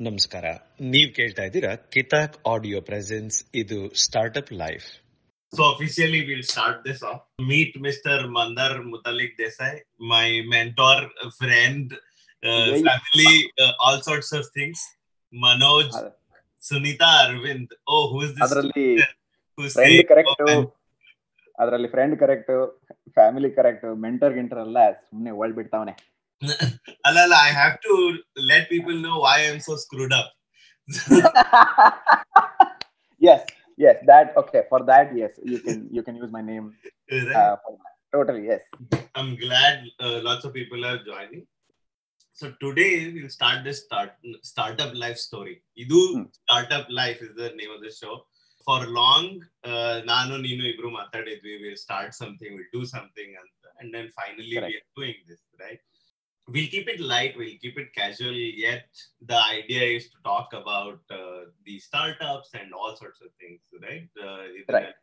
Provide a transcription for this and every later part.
ನಮಸ್ಕಾರ ನೀವ್ ಕೇಳ್ತಾ ಇದ್ದೀರಾ ಕಿತಾಕ್ ಆಡಿಯೋ ಪ್ರೆಸೆನ್ಸ್ ಇದು startup life So officially, we'll start this off. Meet Mr. Mandar Mutalik Desai, my mentor, friend, uh, Yay. family, uh, all sorts of things. Manoj, ಅದ- Sunita Arvind. Oh, who is this? ಅದರಲ್ಲಿ Who's friend saying, correct oh, man. ಅದರಲ್ಲಿ friend correct family correct mentor ಗಿಂಟರ್ ಎಲ್ಲ ಸುಮ್ನೆ ಒಳ್ ಬಿಡ್ತಾವನೆ Ala, ala, I have to let people know why I'm so screwed up. S yes that okay for that S you can you can use my name Right? Totally S I'm glad uh, lots of people are joining. So today we'll start this start startup life story. Idu Hmm. startup life is the name of the show. For long, uh, ನಾನು ನೀನು ಇಬ್ರು ಮಾತಾಡಿದ್ವಿ we'll start something, we'll do something ಅಂತ and then finally we Correct. are doing this, right? We'll keep it light, we'll keep it casual, yet the idea is to talk about uh, the startups and all sorts of things, right? Uh, ಇದನ್ನ- Right.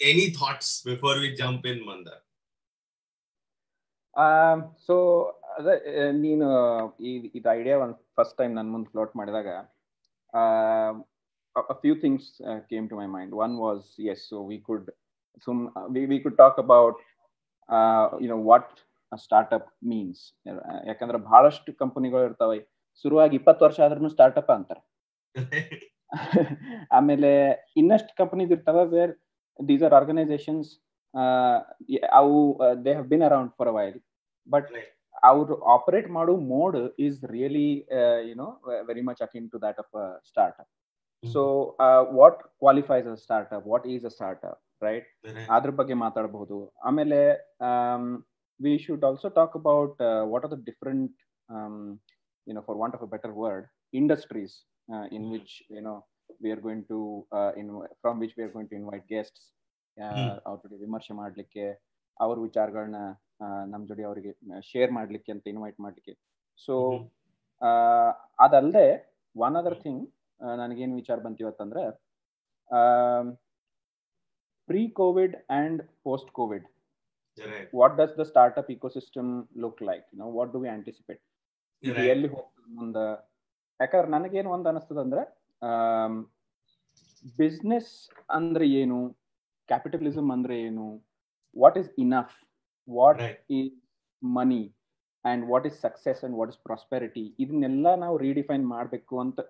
Any thoughts before we jump in, Mandar? So ಅದೇ ಆ, ನೀನು ಈ ಇದು idea ಒಂದು first time ನನ್ನ ಮುಂದೆ float ಮಾಡಿದಾಗ few things came to my mind one was S so we could some V could talk about you know what startup means ಯಾಕಂದ್ರೆ ಬಹಳಷ್ಟು ಕಂಪನಿಗಳು ಇರ್ತಾವೆ. ಶುರುವಾಗಿ ಇಪ್ಪತ್ತು ವರ್ಷ ಆದ್ರೂ ಸ್ಟಾರ್ಟ್ಅಪ್ ಅಂತಾರೆ. ಆಮೇಲೆ ಇನ್ನಷ್ಟು ಕಂಪನೀಸ್ ಇರ್ತಾವೆ ವೇರ್ ದೀಸ್ ಆರ್ ಆರ್ಗನೈಸೇಷನ್ಸ್ ಅವು they have been around for a while but ಅವರು ಅವ್ರು ಆಪರೇಟ್ ಮಾಡೋ mode is really you know very much akin to that of startup so what qualifies a startup what is a startup right ಅದ್ರ ಬಗ್ಗೆ ಮಾತಾಡಬಹುದು ಆಮೇಲೆ we should also talk about what are the different YONO for want of a better word industries in Mhm. Which you know we are going to from which we are going to invite guests ಹ್ಮ್. ಅವ್ರ ಜೊತೆ ವಿಮರ್ಶೆ ಮಾಡ್ಲಿಕ್ಕೆ ಅವ್ರ ವಿಚಾರಗಳನ್ನ ನಮ್ಮ ಜೊತೆ ಅವರಿಗೆ share ಮಾಡ್ಲಿಕ್ಕೆ ಅಂತ ಇನ್ವೈಟ್ ಮಾಡ್ಲಿಕ್ಕೆ ಸೊ Mhm. ಅದಲ್ಲದೆ ಒನ್ ಅದರ್ ಥಿಂಗ್ ನನಗೇನು ವಿಚಾರ ಬಂತು ಇವತ್ತಂದ್ರೆ pre Covid and post Covid Right. What does the startup ecosystem look like know what do we anticipate ಇದು Right. ಎಲ್ಲಿ ಹೋಗ್ತದೆ ಮುಂದೆ ಯಾಕಂದ್ರೆ ನನಗೇನು ಒಂದು ಅನಿಸ್ತದೆ ಅಂದ್ರೆ ಬಿಸ್ನೆಸ್ ಅಂದ್ರೆ ಏನು ಕ್ಯಾಪಿಟಲಿಸಮ್ ಅಂದ್ರೆ ಏನು what is enough what Right. Is money and what is success and what is prosperity ಇದನ್ನೆಲ್ಲ ನಾವು ರೀಡಿಫೈನ್ ಮಾಡಬೇಕು ಅಂತ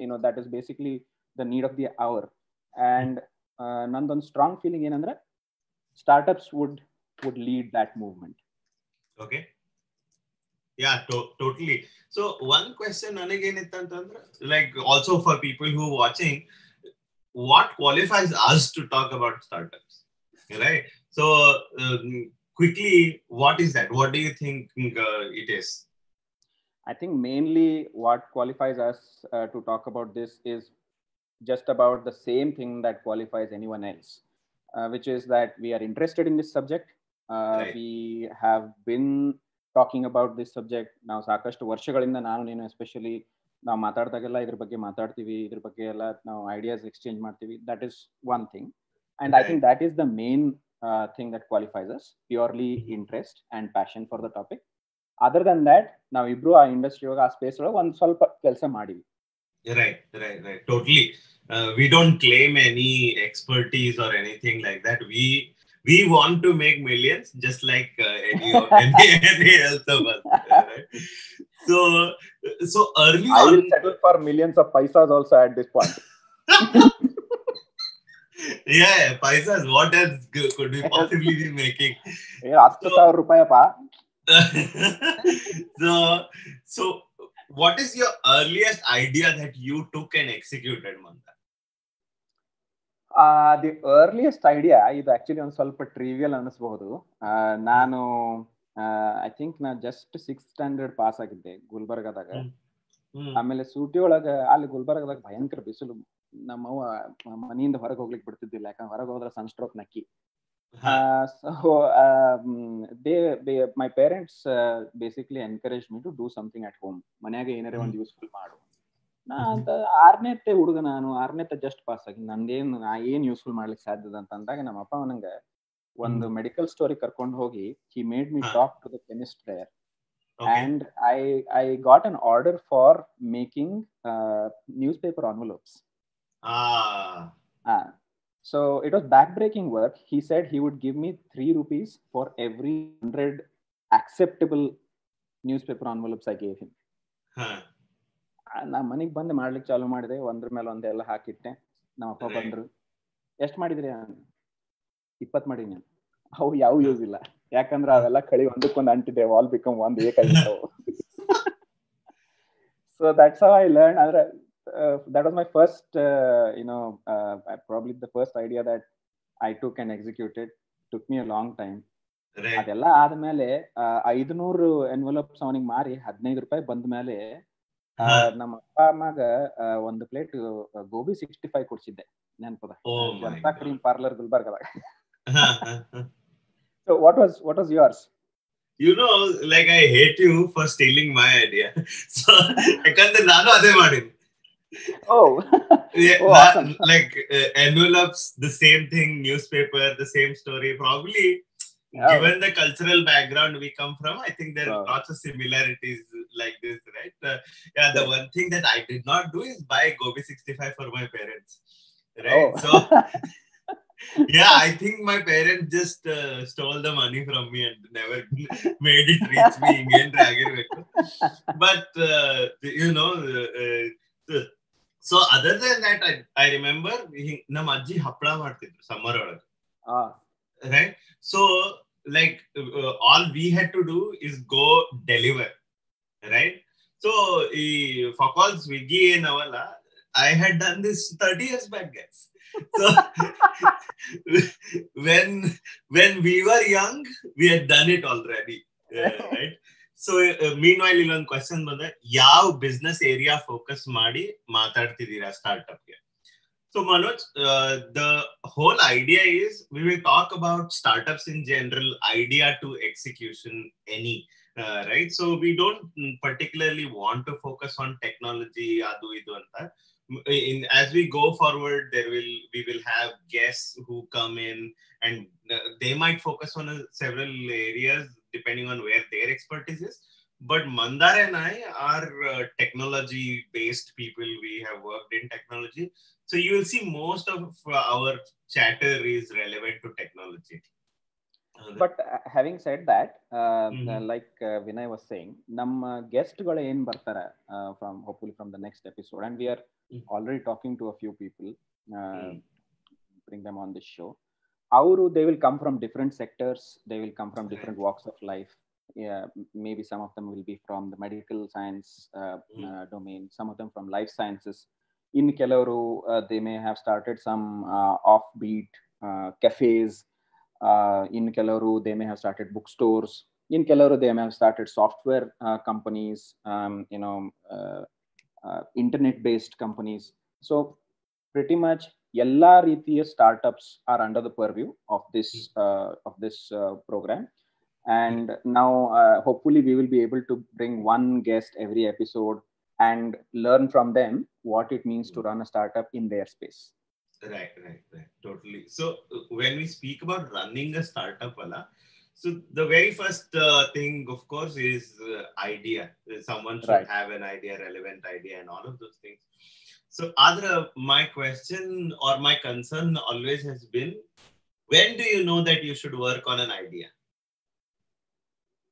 you know that is basically the need of the hour and ನಂದೊಂದು ಸ್ಟ್ರಾಂಗ್ ಫೀಲಿಂಗ್ ಏನಂದ್ರೆ startups would would lead that movement. Okay. Yeah, to- totally. So one question, again, like also for people who are watching, what qualifies us to talk about startups, right? So um, quickly, what is that? What do you think uh, it is? I think mainly what qualifies us uh, to talk about this is just about the same thing that qualifies anyone else, uh, which is that we are interested in this subject. Uh, Right. We have been talking about this subject ನಾವು ಸಾಕಷ್ಟು ವರ್ಷಗಳಿಂದ ನಾನು ನೀನು especially ನಾವು ಮಾತಾಡಿದಾಗೆಲ್ಲ ಇದ್ರ ಬಗ್ಗೆ ಮಾತಾಡ್ತೀವಿ ಇದ್ರ ಬಗ್ಗೆ ಎಲ್ಲ ನಾವು ಐಡಿಯಾಸ್ ಎಕ್ಸ್ಚೇಂಜ್ ಮಾಡ್ತೀವಿ that is one thing and I Right. Think that is the main thing that qualifies us purely interest and passion for the topic other than that ನಾವಿಬ್ರು ಆ ಇಂಡಸ್ಟ್ರಿ ಒಳಗೆ ಆ ಸ್ಪೇಸ್ ಒಳಗೆ ಒಂದು ಸ್ವಲ್ಪ ಕೆಲಸ ಮಾಡಿವಿ Right, right, right. Totally. Uh, we don't claim any expertise or anything like that. we want to make millions just like uh, any, any, any else of us. Right? So, so early I on, will settle for millions of paisas also at this point. yeah, paisas. What else could we possibly be making? Yeah, so, pa. so, so what is your earliest idea that you took and executed, Manda? The earliest idea ಇದು actually ಒಂದು ಸ್ವಲ್ಪ trivial ಅನಿಸ್ಬಹುದು ಆ, ನಾನು I think ನಾ just six standard pass ಆಗಿದ್ದೆ ಗುಲ್ಬರ್ಗಾದಾಗ. ಆಮೇಲೆ ಸೂಟಿ ಒಳಗ ಅಲ್ಲಿ ಗುಲ್ಬರ್ಗದಾಗ ಭಯಂಕರ ಬಿಸಿಲು. ನಮ್ಮವ್ವ ಮನೆಯಿಂದ ಹೊರಗೆ ಹೋಗ್ಲಿಕ್ಕೆ ಬಿಡ್ತಿದ್ದಿಲ್ಲ ಯಾಕಂದ್ರೆ ಹೊರಗೆ ಹೋದ್ರೆ ಸನ್ಸ್ಟ್ರೋಕ್ ನಕ್ಕಿ. Huh. So they my parents basically encourage me to do something at home ಮನ್ಯಾಗ ಏನಾರ ಒಂದು ಯೂಸ್ಫುಲ್ ಮಾಡು. ನಾ ಅಂತ ಆರ್ನೇತ್ತೆ ಹುಡುಗ ನಾನು ಆರ್ನೇತ್ತ ಜಸ್ಟ್ ಪಾಸ್ ಆಗಿ ನಂದೇನ್ ನಾ ಏನ್ ಯೂಸ್ಫುಲ್ ಮಾಡ್ಲಿಕ್ಕೆ ಸಾಧ್ಯದ ಅಂತ ಅಂದಾಗ ನಮ್ಮ ಅಪ್ಪ ಅವನಂಗ ಒಂದು ಮೆಡಿಕಲ್ ಸ್ಟೋರಿ ಕರ್ಕೊಂಡು ಹೋಗಿ he. Made me talk to the chemist player and I I got an order for making newspaper envelopes so it was back breaking work he said he would give me three rupees for every hundred acceptable newspaper I I him. Huh. ನಾ ಮನೆಗೆ ಬಂದ್ ಮಾಡ್ಲಿಕ್ಕೆ ಚಾಲು ಮಾಡಿದೆ. ಒಂದ್ರ ಮೇಲೆ ಒಂದೆಲ್ಲ ಹಾಕಿಟ್ಟೆ. ನಮ್ಮ ಅಪ್ಪ. ಬಂದ್ರು. ಎಷ್ಟ್ ಮಾಡಿದ್ರಿ ಇಪ್ಪತ್ ಮಾಡಿ ನಾನು. ಅವು ಯಾವ ಯೂಸ್ ಇಲ್ಲ. ಯಾಕಂದ್ರ ಅವೆಲ್ಲ ಕಳಿ ಒಂದಕ್ಕೊಂದು ಅಂಟಿದೆ. ವಾಲ್ ಬಿಕಮ್ ಒಂದ್ ಏಕಾಗಿತ್ತು so that's how I learn ಅಂದ್ರೆ that was my first you know probably the first idea that I took and executed took me a long time. ಅದೆಲ್ಲ ಆದ್ಮೇಲೆ ಐದ್ನೂರು ಎನ್ವಲಪ್ಸ್ ಅವನಿಗೆ ಮಾರಿ ಹದಿನೈದು ರೂಪಾಯಿ ಬಂದ ಮೇಲೆ. ನಮ್ಮ ಅಪ್ಪ ಅಮ್ಮಾಗ ಒಂದು ಪ್ಲೇಟ್ ಗೋಬಿ ಸಿಕ್ಸ್ಟಿ ಫೈವ್ ಕೊಡ್ಸಿದ್ದೆ ನೆನಪದ Oh Janata cream parlour ಗುಲ್ಬರ್ಗದಾಗ. So what was what was yours know, like I hate you for stealing my idea. So, ಯಾಕಂದ್ರೆ ನಾನು ಅದೇ ಮಾಡಿನಿ oh Yeah, Oh, awesome. like uh, envelopes, the same thing, newspaper, the same story. Probably, Yeah. given the cultural background we come from, I think there are Wow. lots of similarities like this, right? Uh, yeah, the one thing that I did not do is buy Gobi 65 for my parents, right? Oh. So, yeah, I think my parents just uh, stole the money from me and never made it reach me again. but uh, you know, uh, uh, so other than that, I, I remember he- ನಮ್ಮ ಅಜ್ಜಿ ಹಪ್ಪಳ ಮಾಡ್ತಿದ್ರು summer ಒಳಗೆ right so like uh, all we had to do is go deliver right so ಈ ಫಕಾಲ್ Swiggy ಏನವಲ್ಲ I had done this 30 years back guys so when when we were young we had done it already uh, right so mean ಇಲ್ಲೊಂದು question ಬಂದ್ರೆ ಯಾವ business area focus ಮಾಡಿ ಮಾತಾಡ್ತಿದ್ದೀರಾ ಸ್ಟಾರ್ಟ್ಅಪ್ಗೆ so Manoj, uh, the whole idea is we will talk about startups in general, idea to execution, any. Uh, right? So we don't particularly want to focus on technology, anta. In, as we go forward, there will we will have guests who come in, and uh, they might focus on uh, several areas depending on where their expertise is but mandar and i are uh, technology based people we have worked in technology so you will see most of uh, our chatter is relevant to technology Uh, but having said that Mhm. Like Vinay was saying ನಮ್ಮ ಗೆಸ್ಟ್ಗಳು ಏನ್ ಬರ್ತಾರೆ from hopefully from the next episode and we are Mm. Already talking to a few people Mm. bring them on this show ಅವರು they will come from different sectors they will come from different walks of life yeah m- maybe some of them will be from the medical science uh, Mm. uh, domain some of them from life sciences in ಕೆಲವರು uh, they may have started some uh, offbeat uh, cafes uh, in ಕೆಲವರು they may have started bookstores in ಕೆಲವರು they may have started software uh, companies um, you know uh, uh, internet based companies so pretty much ಎಲ್ಲಾ ರೀತಿಯ startups are under the purview of this of this program and now uh, hopefully we will be able to bring one guest every episode and learn from them what it means to run a startup in their space Right, right, right. Totally. So uh, when we speak about running a startup, wala, so the very first uh, thing, of course, is uh, idea. Someone should Right. have an idea, relevant idea, and all of those things. So, Adra, my question or my concern always has been, when do you know that you should work on an idea?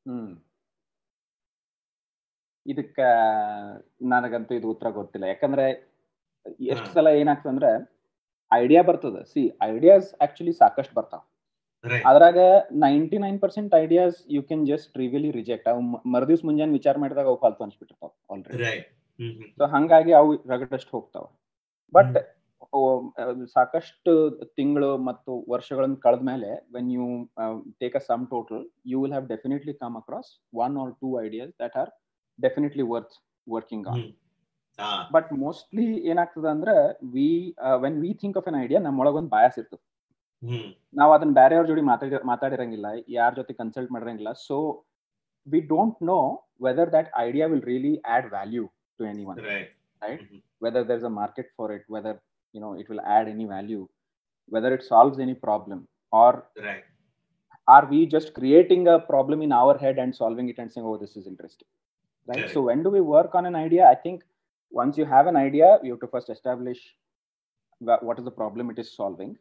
Hmm. ಇದಕ್ಕ ನನಗಂತೂ ಇದು ಉತ್ತರ ಗೊತ್ತಿಲ್ಲ. ಯಾಕಂದ್ರೆ ಎಷ್ಟು ಹಾ. ಸಲ ಏನಾಗ್ತದೆ ಅಂದ್ರೆ ಐಡಿಯಾ ಬರ್ತದ. ಸಿ ಐಡಿಯಾಸ್ ಆಕ್ಚುಲಿ ಸಾಕಷ್ಟು ಬರ್ತಾವ. ಅದ್ರಾಗ ninety nine percent ideas you can just trivially reject ಅವು ಮರ್ದಿವ್ಸ ಮುಂಜಾನೆ ವಿಚಾರ ಮಾಡಿದಾಗ ಅವು ಫಾಲ್ತು ಅನ್ಸ್ಬಿಟ್ಟಿರ್ತಾವ ಆಲ್ರೆಡಿ. ಸೊ ಹಂಗಾಗಿ ಅವು ರಗಡಷ್ಟು ಹೋಗ್ತಾವ. ಬಟ್ ಸಾಕಷ್ಟು ತಿಂಗಳು ಮತ್ತು ವರ್ಷಗಳನ್ನು ಕಳೆದ ಮೇಲೆ when you take a sum total you will have definitely come across one or two ideas that are definitely worth working on but mostly ಏನಾಗ್ತದ ಅಂದ್ರೆ we when we think of an idea ನಮ್ಮೊಳಗೊಂದು bias ಇರ್ತದೆ. ನಾವು ಅದನ್ನ ಬೇರೆಯವ್ರ ಜೋಡಿ ಮಾತಾಡಿ ಮಾತಾಡಿರಂಗಿಲ್ಲ ಯಾರ ಜೊತೆ consult ಮಾಡಿರಂಗಿಲ್ಲ so we don't know whether that idea will really add value to any one right whether there whether there's a market for it whether you know it will add any value whether it solves any problem or Right. are we just creating a problem in our head and solving it and saying oh this is interesting right Correct. so when do we work on an idea i think once you have an idea you have to first establish wha- what is the problem it is solving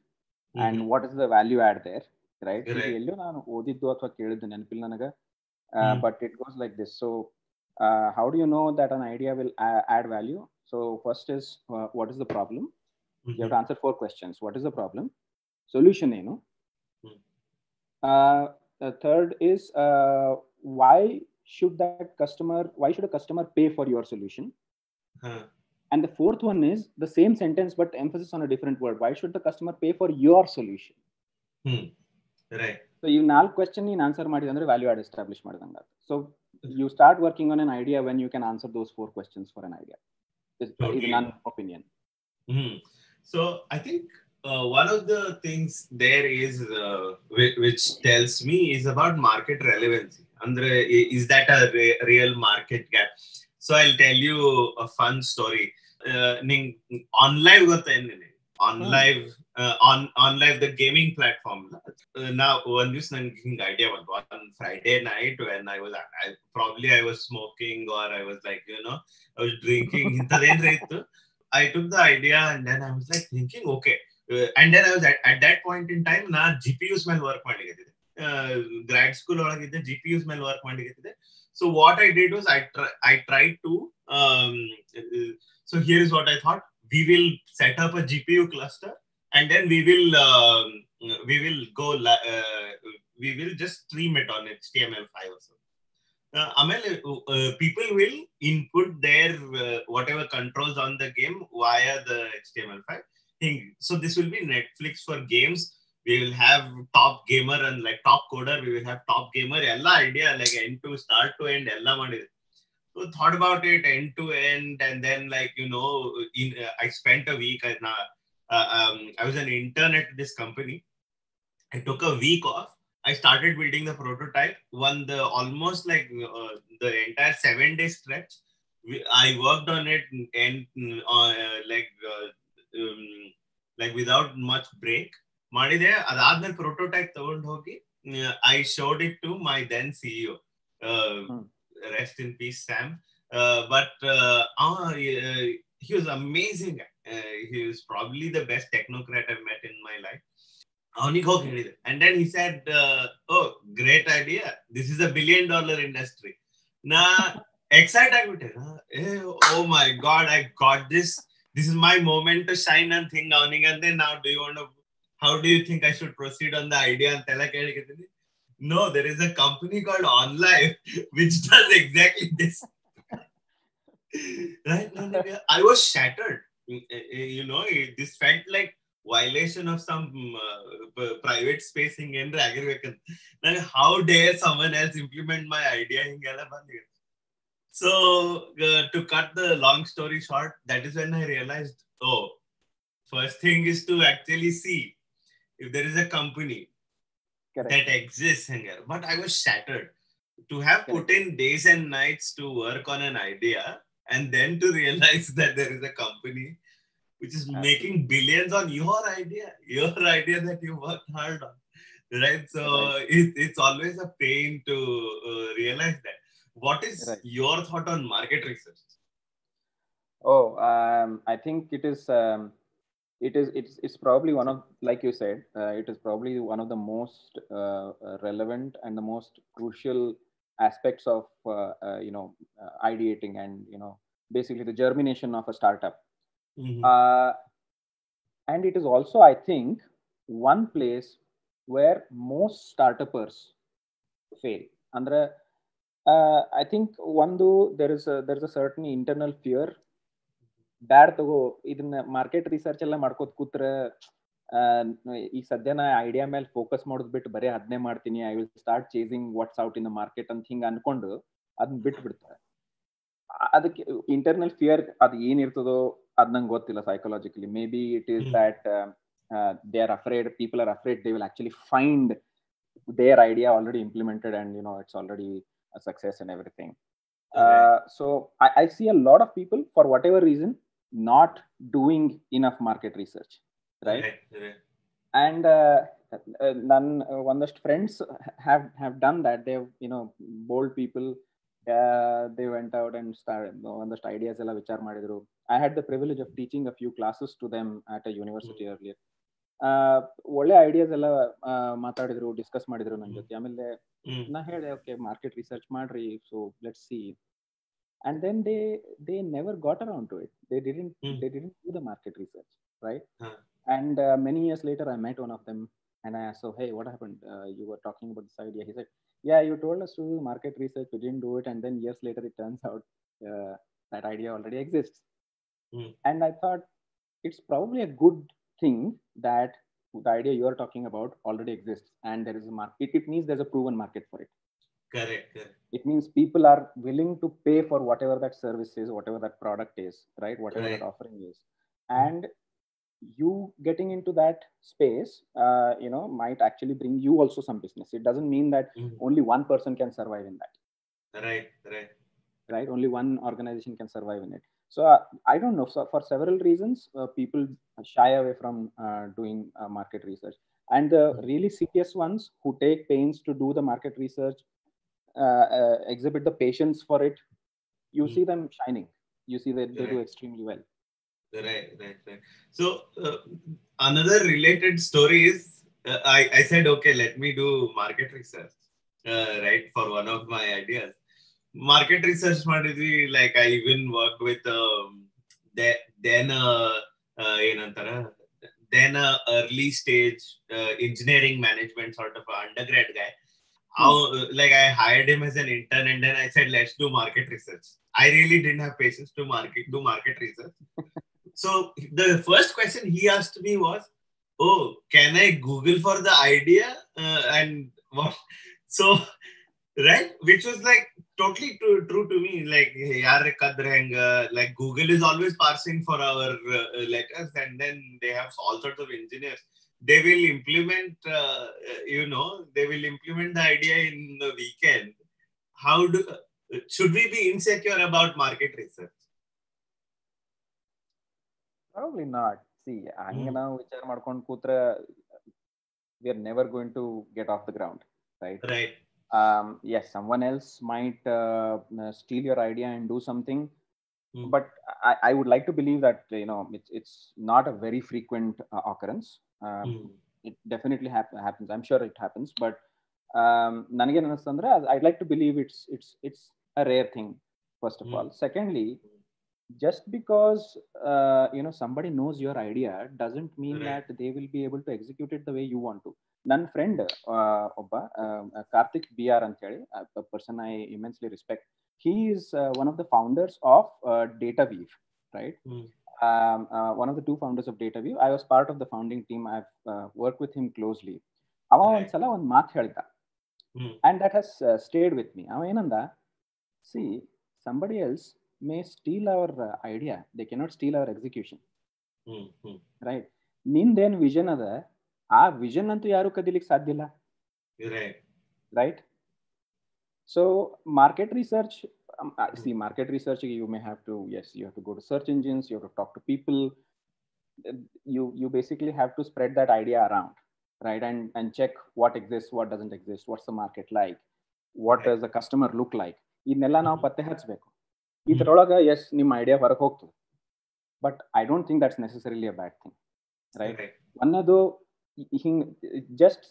and Mhm. what is the value add there right ಇದು Right. ಎಲ್ಲೋ ನಾನು ಓದಿದ್ದು ಅಥವಾ ಕೇಳಿದ್ದು ನೆನಪಿಲ್ಲ ನನಗೆ Hmm. But it goes like this so how do you know that an idea will add value so first is what is the problem you have Mhm. to answer four questions what is the problem solution ಏನು Hmm. uh, the third is uh, why should that customer why should a customer pay for your solution Huh. and the fourth one is the same sentence but emphasis on a different word why should the customer pay for your solution Hmm. Right. So ಈ ನಾಲ್ಕು question ನೀನು answer ಮಾಡಿದೆ ಅಂದ್ರೆ value add establish ಮಾಡಿದಂಗೆ so you start working on an idea when you can answer those four questions for an idea ಇದು Totally. ನನ್ನ opinion Mhm. so I think uh, one of the things there is uh, which, tells me is about market relevancy. Andre, is that a real market gap? So I'll tell you a fun story. Uh, ning uh, OnLive on live on OnLive the gaming platform. Uh, now one just idea was one Friday night when I was probably I was smoking or I was like you know I was drinking. I took the idea and then I was like thinking, okay. Uh, and then I was at, at that point in time, ನಾ G P U ಮೇಲೆ work ಮಾಡ್ಲಿಕ್ಕೆ grad school ಒಳಗಿದ್ದೆ G P U ಮೇಲೆ work ಮಾಡ್ಲಿಕ್ಕೆ so what I did was I I try to so here is what I thought we will set up a G P U cluster and then we will we will go we will just stream it on H T M L five uh, Amel, uh, uh, people will input their uh, whatever controls on the game via the HTML5 thing. So this will be Netflix for games. We will have top gamer and like top coder. We will have top gamer. All idea like end to start to end. Ella so thought about it end to end, and then like you know, in uh, I spent a week. I, uh, um, I was an intern at this company. I took a week off I started building the prototype. One the almost like uh, the entire seven day stretch. We, I worked on it and uh, like uh, um, like without much break. ಮಾಡಿದೆ ಅದಾದ್ಮೇಲೆ prototype ತಗೊಂಡು ಹೋಗಿ I showed it to my then CEO rest in peace Sam but he was amazing uh, he was probably the best technocrat I've met in my life ಅವನಿಗೆ ಹೋಗಿ ಹೇಳಿದೆ and then he said O great idea this is a billion dollar industry ನಾ excite ಆಗ್ಬಿಟ್ಟೆ ಓ my god I got this this is my moment to shine ಅಂತ ಹಿಂಗ ಅವನಿಗಂದೆ ನಾವು do you want how do you think I should proceed on the idea ಅಂತೆಲ್ಲ ಕೇಳಿಕತ್ತೀನಿ no there is a company called on life which does exactly this right i was shattered you know this felt like violation of some uh, private space ಹಿಂಗೇನ್ರ ಆಗಿರ್ಬೇಕಂತ ನನಗೆ how Deere summon else implement my idea ಹಿಂಗೆಲ್ಲ ಬಂದಿದೆ so to cut the long story short that is when I realised O first thing is to actually see if there is a company that exists here. But I was shattered to have put in days and nights to work on an idea and then to realize that there is a company which is Absolutely. making billions on your idea, your idea that you worked hard on. Right. So Right. It, it's always a pain to uh, realize that. What is Right. your thought on market research? Oh, um, I think it is. Um, it is. It's. It's probably one of, like you said, uh, it is probably one of the most uh, uh, relevant and the most crucial aspects of uh, uh, you know uh, ideating and you know basically the germination of a startup. Mhm. Uh, and it is also, I think, one place where most startuppers fail. Andre, uh, I think do there is a there is a certain internal fear. ಬ್ಯಾಡ್ ತಗೋ ಇದನ್ನ market research ಎಲ್ಲ ಮಾಡ್ಕೋತ ಕೂತ್ರ ಈಗ ಸದ್ಯ ನಾ idea ಮೇಲೆ focus ಮಾಡೋದು ಬಿಟ್ಟು ಬರೀ ಅದನ್ನೇ ಮಾಡ್ತೀನಿ I will start chasing what's out in the market ಅಂತ ಹಿಂಗ ಅನ್ಕೊಂಡು ಅದನ್ನ ಬಿಟ್ಟು ಬಿಡ್ತಾರೆ ಅದಕ್ಕೆ ಇಂಟರ್ನಲ್ ಫಿಯರ್ ಅದು ಏನಿರ್ತದೋ ಅದ್ ನಂಗೆ ಗೊತ್ತಿಲ್ಲ psychologically may be it is. That they are afraid people are afraid they will actually find their idea already implemented and you know it's already success and everything so I I, I see a lot of people for whatever reason not doing enough market research right? Right, right. uh, ನನ್ನ ಒಂದಷ್ಟು friends have have done that they've you know bold people they went out and ಒಂದಷ್ಟು ideas ಎಲ್ಲ ವಿಚಾರ ಮಾಡಿದ್ರು. I had the privilege of teaching a few classes to them at a university earlier ಒಳ್ಳೆ ideas ಎಲ್ಲ ಮಾತಾಡಿದ್ರು discuss ಮಾಡಿದ್ರು ನನ್ನ ಜೊತೆ ಆಮೇಲೆ ನಾ ಹೇಳಿದೆ ಓಕೆ ಮಾರ್ಕೆಟ್ ರಿಸರ್ಚ್ ಮಾಡ್ರಿ so let's see and then they they never got around to it they didn't Mm. they didn't do the market research right Huh. and uh, many years later i met one of them and i asked so hey what happened uh, you were talking about this idea he said yeah you told us to do market research we didn't do it and then years later it turns out uh, that idea already exists Mm. and i thought it's probably a good thing that the idea you are talking about already exists and there is a market. It, means there's a proven market for it. Correct correct. It means people are willing to pay for whatever that service is whatever that product is right? Whatever Right. that offering is. And you getting into that space uh, you know might actually bring you also some business. It doesn't mean that Mm. only one person can survive in that. Right right. Right? Only one organization can survive in it so uh, i don't know. So for several reasons uh, people shy away from uh, doing uh, market research. And the really serious ones who take pains to do the market research uh, uh, exhibit the patience for it you Mm. see them shining. You see that they do extremely well. Right right right. So uh, another related story is uh, I, I said okay let me do market research uh, right for one of my ideas market research ಮಾಡಿದ್ವಿ like i even worked with um, the- then uh, uh, ಏನಂತಾರ then a early stage uh, engineering management sort of a undergrad guy how like i hired him as an intern and then i said let's do market research i really didn't have patience to market do market research so the first question he asked me was oh can i google for the idea uh, and what so right which was like totally true, true to me like yaar kadre henga like google is always parsing for our uh, letters and then they have all sorts of engineers they will implement uh, you know they will implement the idea in the weekend how do should we be insecure about market research probably not see ಹಂಗೆ Mm. ನಾವು ವಿಚಾರ ಮಾಡ್ಕೊಂಡು ಕೂತ್ರೆ we are never going to get off the ground right right um, yes someone else might uh, uh, steal your idea and do something Hmm. but I, I would like to believe that you know it's, it's not a very frequent uh, occurrence um, Hmm. it definitely hap- happens i'm sure it happens but um, ನನಗೇನ್ ಅನ್ನಿಸ್ತಂದ್ರೆ i'd like to believe it's it's it's a rare thing first of Hmm. all secondly just because uh, you know somebody knows your idea doesn't mean Right. that they will be able to execute it the way you want to ನನ್ನ friend ಒಬ್ಬ Karthik B R ಅಂತ ಹೇಳಿ person I immensely respect he is uh, one of the founders of uh, DataWeave, right? Hmm. Um, uh, one of the two founders of DataWeave. I was part of the founding team. I've uh, worked with him closely. ಅವ Right. ಒಂದ್ಸಲ ಒಂದು ಮಾತು ಹೇಳ್ದ Hmm. and that has uh, stayed with me. ಅವ ಏನಂದ C somebody else may steal our uh, idea. They cannot steal our execution, Hmm. Hmm. right? ನಿಂದೇನ್ vision ಅದ ಆ vision ಅಂತೂ ಯಾರು ಕದಿಲಿಕ್ಕೆ ಸಾಧ್ಯ ಇಲ್ಲ You're right right so market research um, uh, see market research you may have to yes you have to go to search engines you have to talk to people Uh, you you basically have to spread that idea around right and and check what exists what doesn't exist what's the market like what Right. does the customer look like ಇದನ್ನೆಲ್ಲ ನಾವು Mhm. ಪತ್ತೆ ಹಚ್ಚಬೇಕು ಇದ್ರೊಳಗೆ S ನಿಮ್ಮ idea ಹೊರಗೆ ಹೋಗ್ತದೆ but I don't think that's necessarily a bad thing right right ಅನ್ನೋದು ಹಿಂಗ್ just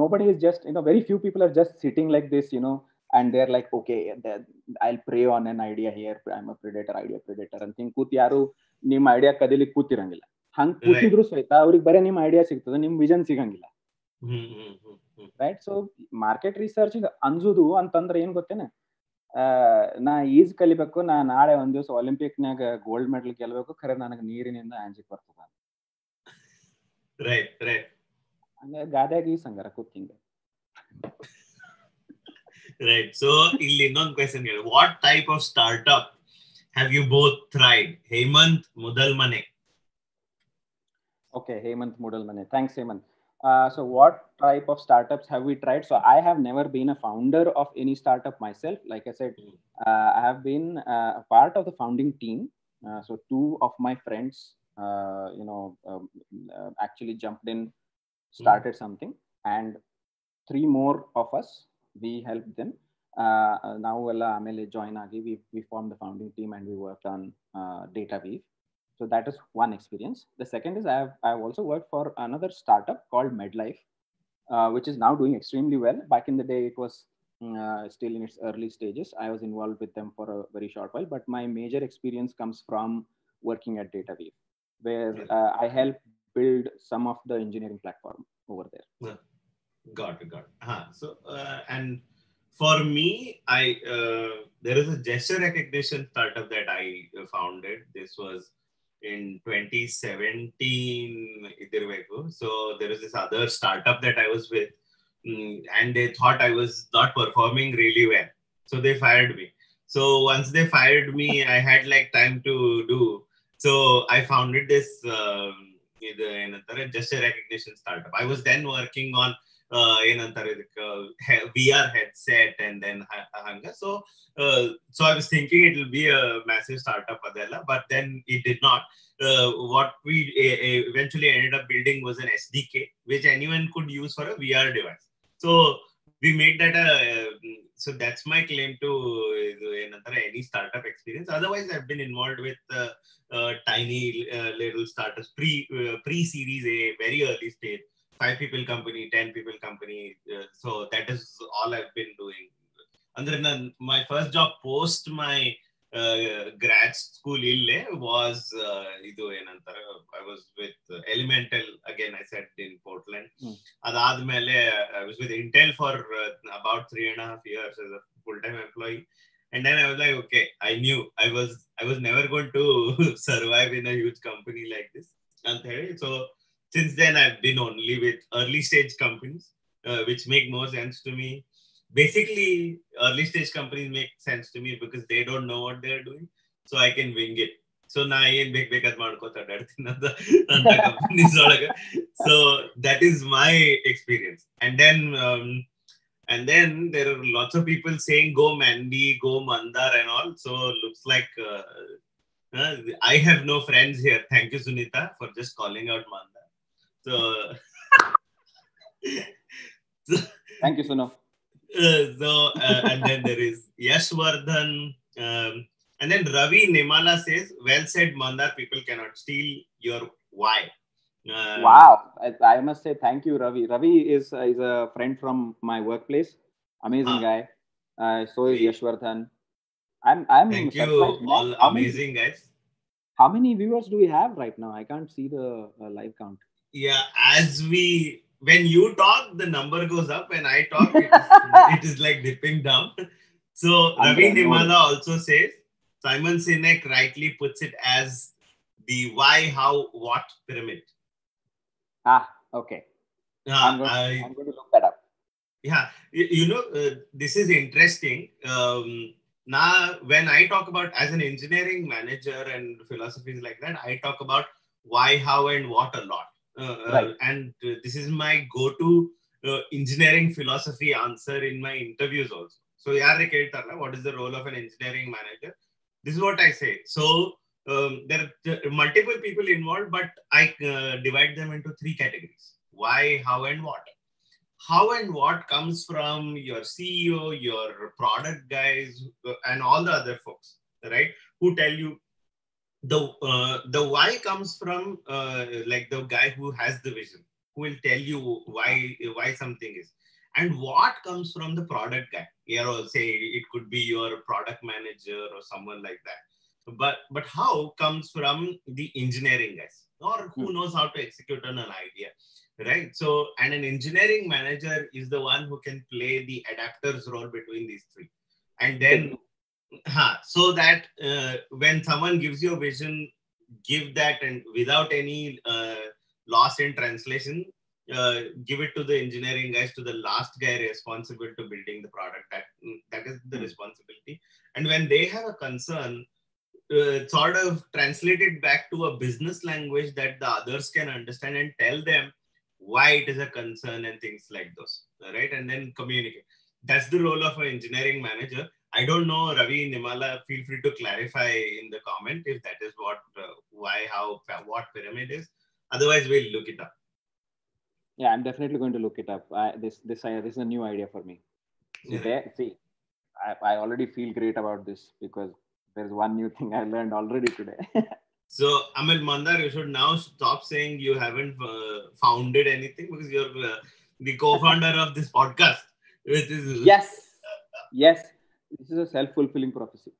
nobody is just you know very few people are just sitting like this you know and they're like okay they're, i'll prey on an idea here i'm a predator idea predator ಅಂತ think ಕೂತ್ ಯಾರು ನಿಮ್ idea ಕದಿಲಿಕ್ ಕೂತಿರಂಗಿಲ್ಲ ಹಂಗ್ ಕೂತಿದ್ರು ಸಹಿತ ಅವ್ರಿಗೆ ಬರೀ ನಿಮ್ idea ಸಿಗ್ತದೆ ನಿಮ್ ವಿಷನ್ ಸಿಗಂಗಿಲ್ಲ Hmm. Hmm. Hmm. Hmm. Right so market research ಅನ್ಸುದು ಅಂತಂದ್ರೆ ಏನ್ ಗೊತ್ತೇನೆ ನಾ ಈಜ್ ಕಲಿಬೇಕು ನಾ ನಾಳೆ ಒಂದ್ ದಿವಸ ಒಲಿಂಪಿಕ್ನಾಗ ಗೋಲ್ಡ್ ಮೆಡಲ್ ಗೆಲ್ಬೇಕು ಖರೆ ನನಗೆ ನೀರಿನಿಂದ ಆಂಜಿಕ್ ಬರ್ತದ right right ಹಂಗ ಗಾದ್ಯಾಗ ಈ ಸಂಗಾರ ಕೂತಿಂಗ right so ಇಲ್ಲಿ ಇನ್ನೊಂದು ಕ್ವೆಶನ್ ಹೇಳಿ what type of startup have you both tried Hemant ಮೊದಲ್ ಮನೆ Okay, Hemant Mudalmane. Thanks, Hemant. Uh, so, what type of startups have we tried? So, I have never been a founder of any startup myself. Like I said, Mm. uh, I have been uh, a part of the founding team. Uh, so, two of my friends, uh, you know, um, uh, actually jumped in Hmm. started something and three more of us we helped them. Uh, uh, now well, uh, MLA join agi we, we formed the founding team and we worked on uh, DataWeave. So that is one experience. The second is i have i have also worked for another startup called medlife uh, which is now doing extremely well. Back in the day it was mm, still in its early stages. I was involved with them for a very short while but my major experience comes from working at dataweave where i helped build some of the engineering platform over there. Got it, got it. Uh-huh. So, uh, and for me, I uh, there is a gesture recognition startup that I founded. This was in 2017. Idirveku. So there is this other startup that I was with, mm, and they thought I was not performing really well, so they fired me. So once they fired me, I had like time to do. So I founded this. Um, ಇದು ಏನಂತಾರೆ gesture recognition startup. I was then working on ಏನಂತಾರೆ ಇದಕ್ಕೆ V R head set and then ಹಂಗ so so I was thinking it will be a massive startup ಅದೆಲ್ಲ but then it did not what we eventually ended up building was an SDK which anyone could use for a VR device. So we made that a so that's my claim to another any startup experience. Otherwise, I've been involved with uh, uh, tiny uh, little startups pre pre Series A, very early stage five people company, 10 people company. Uh, so that is all I've been doing. And then uh, my first job post my grad school ಇಲ್ಲೇ was ಇದು ಏನಂತಾರೆ I was with Elemental again I set in Portland ಅದಾದ್ಮೇಲೆ I was with Intel for about three and half years full time employee and then I was like, okay, I knew I was I was never going to survive in a huge company like this. So since then I've been only with early stage companies, which make more sense to me. basically early stage companies make sense to me because they don't know what they're doing so i can wing it so ನಾ ಏನ್ ಬೇಕ್ ಬೇಕಾದ್ ಮಾಡ್ಕೋತ ಅಡ್ಡಾಡ್ತೀನಿ ಅಂತ ಅಂತ companies ಒಳಗ so that is my experience and then and then there are lots of people saying go Mandy, go Mandar and all. So looks like uh, uh, I have no friends here. Thank you, Sunita, for just calling out Mandar. So, so so uh, and then there is Yashwardhan. Um, and then Ravi Nimala says, well said, Mandar, people cannot steal your why. Uh, Wow, I, I must say thank you, Ravi. Ravi is uh, is a friend from my workplace. Amazing Ah. guy. Uh, so is. Yashwardhan. I'm I'm Thank you, surprised, all How many- amazing guys. How many viewers do we have right now? I can't see the uh, live count. Yeah, as we, when you talk, the number goes up. When I talk, it is, it is like dipping down. So Ravi Nimala also says, Simon Sinek rightly puts it as the why, how, what pyramid. Ah, okay. Uh, I'm going, I- I'm going to look that up. yeah you, you know uh, this is interesting um now when i talk about as an engineering manager and philosophies like that i talk about why how and what a lot Right. and uh, this is my go-to uh, engineering philosophy answer in my interviews also so ಯಾರೇ ಕೇಳ್ತಾರಲ್ಲ what is the role of an engineering manager this is what i say so um, there are multiple people involved but i uh, divide them into three categories why how and what how and what comes from your CEO, your product guys, uh, and all the other folks, right? Who tell you the uh, the why comes from uh, like the guy who has the vision, who will tell you why why something is, and what comes from the product guy. You know, say it could be your product manager or someone like that. But but how comes from the engineering guys? Or who knows how to execute on an idea right? So and an engineering manager is the one who can play the adapters role between these three. And then huh, so that uh, when someone gives you a vision give that and without any uh, loss in translation uh, give it to the engineering guys to the last guy responsible to building the product. That that is the Hmm. responsibility. And when they have a concern uh, sort of translate it back to a business language that the others can understand and tell them why it is a concern and things like those right? And then communicate. That's the role of an engineering manager i don't know ravi nimala feel free to clarify in the comment if that is what uh, why how what pyramid is otherwise we'll look it up Yeah, I'm definitely going to look it up. I, this this I, this is a new idea for me. See, there, see I, I already feel great about this because there's one new thing I learned already today. So, Amil Mandar, you should now stop saying you haven't uh, founded anything because you're uh, the co-founder of this podcast, which is yes, yes, this is a self-fulfilling prophecy.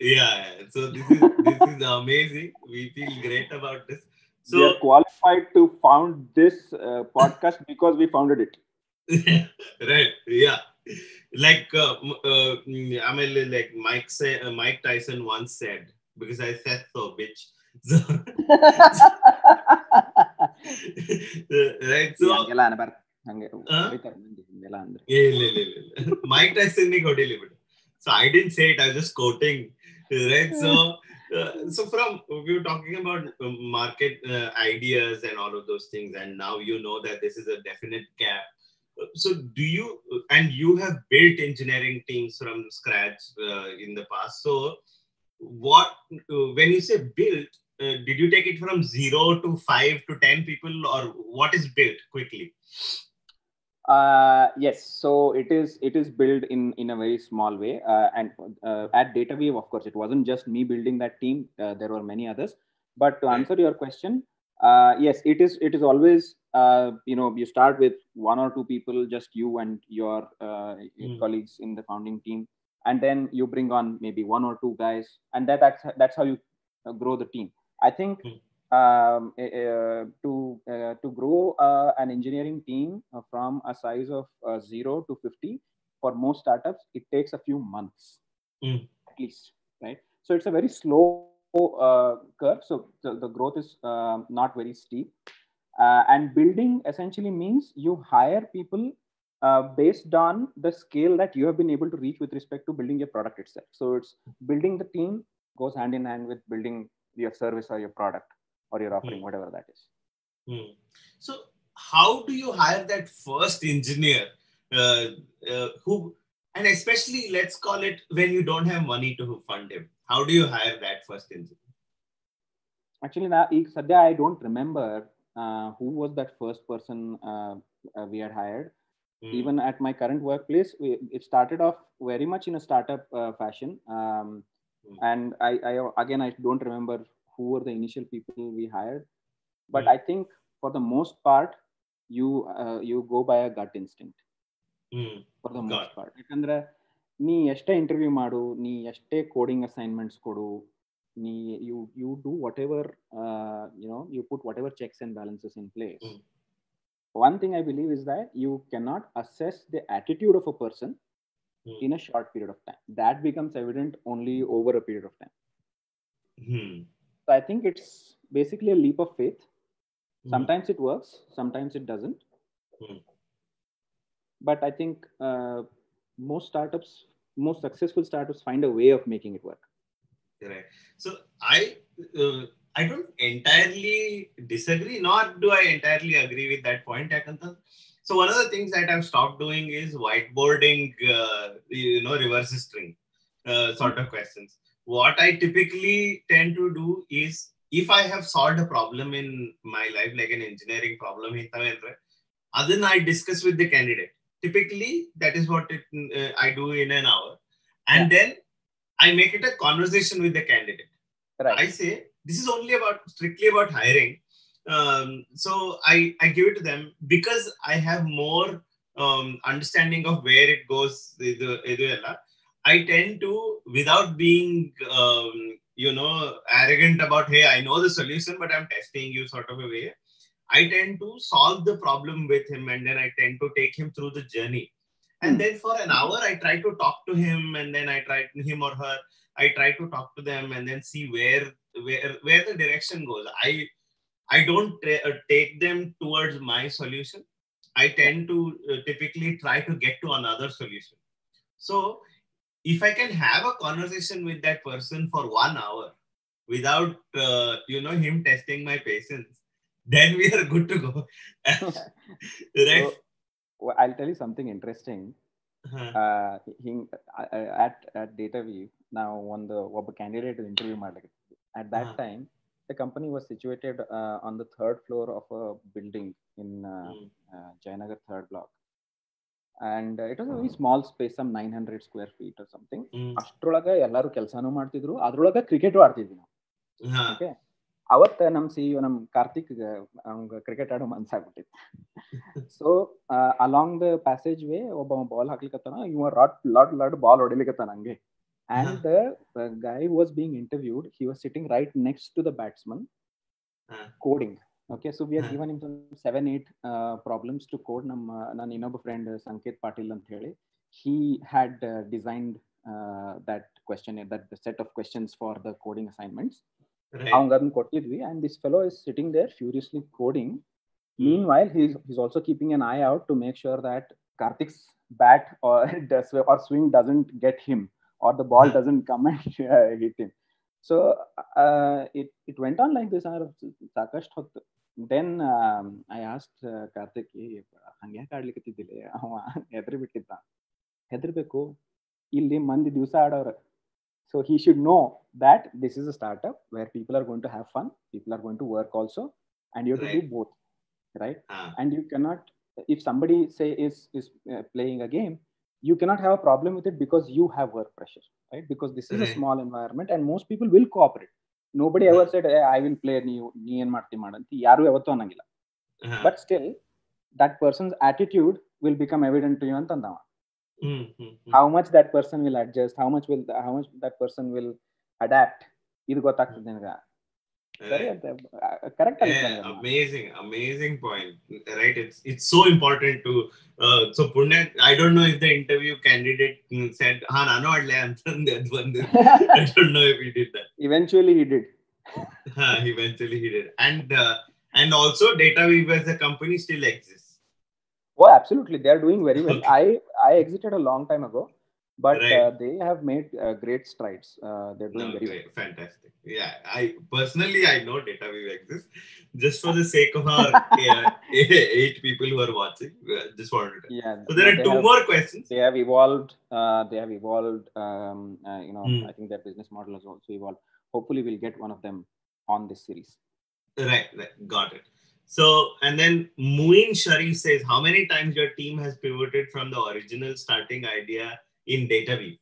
yeah. So this is this is amazing. We feel great about this. we are So qualified to found this uh, podcast because we founded it. right, yeah. Like uh, m- uh, mm, I mean, like Mike say, uh, Mike Tyson once said, because I said so, bitch. So, right. So ಹಂಗೆಲ್ಲ ಅನ್ಬಾರ್ದು. ಹಂಗೆ ಆ? ಹೊಡಿತಾರೆ ಮಂದಿ ಹಿಂಗೆಲ್ಲ ಅಂದ್ರೆ. ಇಲ್ಲ ಇಲ್ಲ ಇಲ್ಲ ಇಲ್ಲ ಮೈಕ್ ಟೈಸನ್ ಹೊಡಿಲಿ ಬಿಡು So I didn't say it. I was just quoting, right? So. Hmm. Uh, so from we were talking about um, market uh, ideas and all of those things and now you know that this is a definite gap so do you and you have built engineering teams from scratch uh, in the past so what uh, when you say built uh, did you take it from zero to five to ten people or what is built quickly uh, yes, so it is it is built in in a very small way, uh, and uh, at DataWeave, of course, it wasn't just me building that team. Uh, there were many others. But to answer your question, uh, yes, it is it is always uh, you know you start with one or two people, just you and your, uh, your Mm. colleagues in the founding team, and then you bring on maybe one or two guys, and that that's that's how you grow the team. I think Mm. Um, uh, to uh, to grow uh, an engineering team from a size of uh, zero to 50 for most startups it takes a few months. Mm. at least right? So it's a very slow uh, curve. So the, the growth is uh, not very steep. Uh, and building essentially means you hire people uh, based on the scale that you have been able to reach with respect to building your product itself. So it's building the team goes hand in hand with building your service or your product or your offering, mm. whatever that is. Mm. So, how do you hire that first engineer uh, uh, who, and especially let's call it when you don't have money to fund him? How do you hire that first engineer? Actually, now, Sadhya, I don't remember uh, who was that first person uh, uh, we had hired. Mm. Even at my current workplace, we, it started off very much in a startup uh, fashion. Um, hmm. and I, I, again i don't remember who were the initial people we hired. But Hmm. I think for the most part, you uh, you go by a gut instinct. Hmm. For the Got most part ಯಾಕಂದ್ರೆ ನೀ ಎಷ್ಟೇ interview ಮಾಡು ನೀ ಎಷ್ಟೇ coding assignments ಕೊಡು ನೀ you you do what ever you know you put what ever checks and balances in place Mm. One thing I believe is that you cannot assess the attitude of a person Mm. in a short period of time that becomes evident only over a period of time Hmm. so i think it's basically a leap of faith Hmm. sometimes it works sometimes it doesn't Hmm. but i think uh, most startups most successful startups find a way of making it work Correct. So I uh, I don't entirely disagree, nor do I entirely agree with that point, Akanta. So one of the things that I've stopped doing is whiteboarding, uh, you know, reverse string uh, sort of questions. What I typically tend to do is if I have solved a problem in my life, like an engineering problem, then I discuss with the candidate. Typically, that is what it, uh, I do in an hour, and then I make it a conversation with the candidate. right I say this is only about strictly about hiring. Um, so I, I give it to them because I have more um, understanding of where it goes. I tend to, without being, um, you know, arrogant about, hey, I know the solution, but I'm testing you sort of a way. I tend to solve the problem with him and then I tend to take him through the journey. And hmm. then for an hour, I try to talk to him and then I try him or her. I try to talk to them and then see where where where the direction goes. I I don't uh, take them towards my solution. I tend to uh, typically try to get to another solution. So if i can have a conversation with that person for one hour without uh, you know him testing my patience then we are good to go right so, well, i'll tell you something interesting huh. uh, he, at, at DataWeave now on the ಒಬ್ಬ candidate interview at that huh. time the company was situated uh, on the third floor of a building in uh, mm. uh, third block. And it was was a very small space, some 900 square feet or something. Mm. ಅಷ್ಟ್ರೊಳಗ ಎಲ್ಲಾರು ಕೆಲಸನೂ ಮಾಡ್ತಿದ್ರು. ಅದ್ರೊಳಗ cricket ಆಡ್ತಿದ್ವಿ ನಾವು. Okay ಅವತ್ತ ನಮ್ C ನಮ್ ಕಾರ್ತಿಕ್ ಅವಂಗ ಕ್ರಿಕೆಟ್ ಆಡೋ ಮನ್ಸಾಗ್ಬಿಟ್ಟಿತ್ತು. So along the passage way ಒಬ್ಬ ಬಾಲ್ ಹಾಕ್ಲಿಕ್ಕತ್ತಾನ ಇವ ರಾಟ್ ಲಾಟ್ ಲಾಟ್ ಬಾಲ್ ಹೊಡಿಲಿಕತ್ತಾನ ಹಂಗೆ. And the guy was being interviewed he was sitting right next to the batsman. Coding okay so we R ಹಾ. Given him seven eight problems to code ನಮ್ಮ ನನ್ನ ಇನ್ನೊಬ್ಬ ಫ್ರೆಂಡ್ ಸಂಕೇತ್ ಪಾಟೀಲ್ ಅಂತ ಹೇಳಿ he had uh, designed uh, that question that the set of questions for the coding assignments Right. ಅವಂಗ ಅದನ್ನ ಕೊಟ್ಟಿದ್ವಿ and this fellow is sitting there furiously coding meanwhile he's he's also keeping an eye out to make sure that karthik's bat or does, or swing doesn't get him or the ball Yeah. doesn't come and uh, hit him so uh, it it went on like this ಸಾಕಷ್ಟು ಹೊತ್ತು then I asked Karthik ಹಂಗ್ಯಾಕೆ ಆಡ್ಲಿಕ್ಕತ್ತಿದ್ದಿಲ್ಲ ಅವ ಹೆದರಿ ಬಿಟ್ಟಿದ್ದ ಹೆದರ್ಬೇಕು ಇಲ್ಲಿ ಮಂದಿ ದಿವಸ ಆಡೋರ so he should no that this is a startup where people are going to have fun people are going to work also and you have to do Right. both right ಹಾ. and you cannot if somebody say is is uh, playing a game you cannot have a problem with it because you have work pressure right because this is a Right. small environment and most people will cooperate nobody ever Yeah. said "Eh, i will play ನೀವು ನೀ ಏನ್ ಮಾಡ್ತಿ ಮಾಡಂತ ಯಾರು ಯಾವತ್ತೂ ಅನ್ನಂಗಿಲ್ಲ ಹಾ. but still that person's attitude will become evident to you ಅಂತಂದವ hmm, hmm, hmm. how much that person will adjust how much will how much that person will adapt ಇದು ಗೊತ್ತಾಗ್ತದೆ ನಿನಗ Eh, correct yeah, amazing amazing point. Right it's it's so important to uh, so purna i don't know if the interview candidate mm, said ah, no, i don't know if he did that. Eventually he did. Eventually he did. And uh, and also data weaver the company still exists. Oh absolutely. They are doing very well. I i exited a long time ago but Right. uh, they have made uh, great strides. Uh, they're doing No, very great, fantastic. Yeah, I personally I know DataWeave exists. Just for the sake of our eight people who are watching, uh, just wanted to. Yeah. So there are two have, more questions. They have evolved. Uh, they have evolved. Um, uh, you know, Hmm. I think their business model has also evolved. Hopefully, we'll get one of them on this series. Right, right, got it. So, and then Moin Sharif says, how many times your team has pivoted from the original starting idea in DataWeave?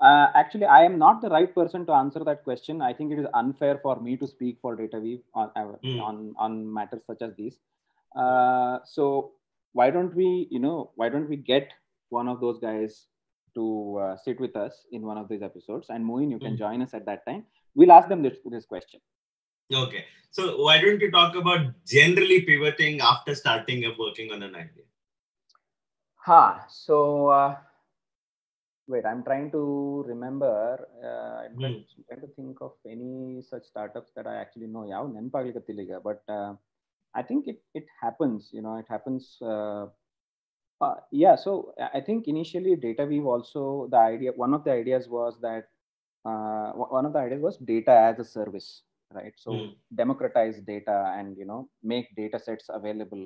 Uh, actually, I am not the right person to answer that question. I think it is unfair for me to speak for DataWeave on Hmm. on on matters such as these. Uh, so why don't we, you know, why don't we get one of those guys to uh, sit with us in one of these episodes? And Moin, you can Hmm. join us at that time. We'll ask them this this question. Okay, so why don't you talk about generally pivoting after starting up working on an idea? Ha. So uh, wait, I'm trying to remember. Uh, I'm trying, trying to think of any such startups that I actually know. ಯಾವ ನೆನಪಾಗ್ಲಿಕತ್ತಿಲ್ಲ ಈಗ but uh, I think it it happens. You know, it happens. Uh, uh, yeah. So I- I think initially DataWeave also the idea. One of the ideas was that uh, o- one of the ideas was data as a service, right? So Hmm. democratize data and you know make data sets available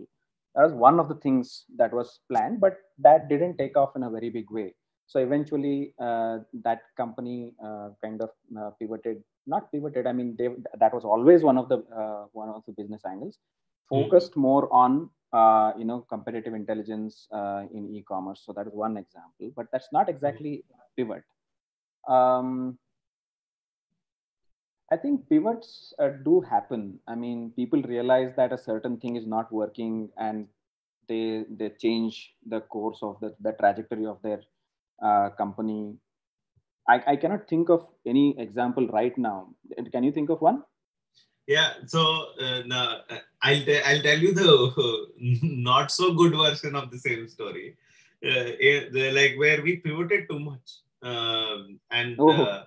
that was one of the things that was planned but that didn't take off in a very big way. So eventually uh, that company uh, kind of uh, pivoted not pivoted i mean they, that was always one of the uh, one of the business angles. Focused more on uh, you know competitive intelligence uh, in e-commerce. So that is one example but that's not exactly pivot. Um, I think pivots uh, do happen. I mean, people realize that a certain thing is not working, and they they change the course of the, the trajectory of their uh, company. I, I cannot think of any example right now. Can you think of one? Yeah, so uh, no, uh, I'll te- I'll tell you the not so good version of the same story. Uh, eh, the, like where we pivoted too much, um, and Oh.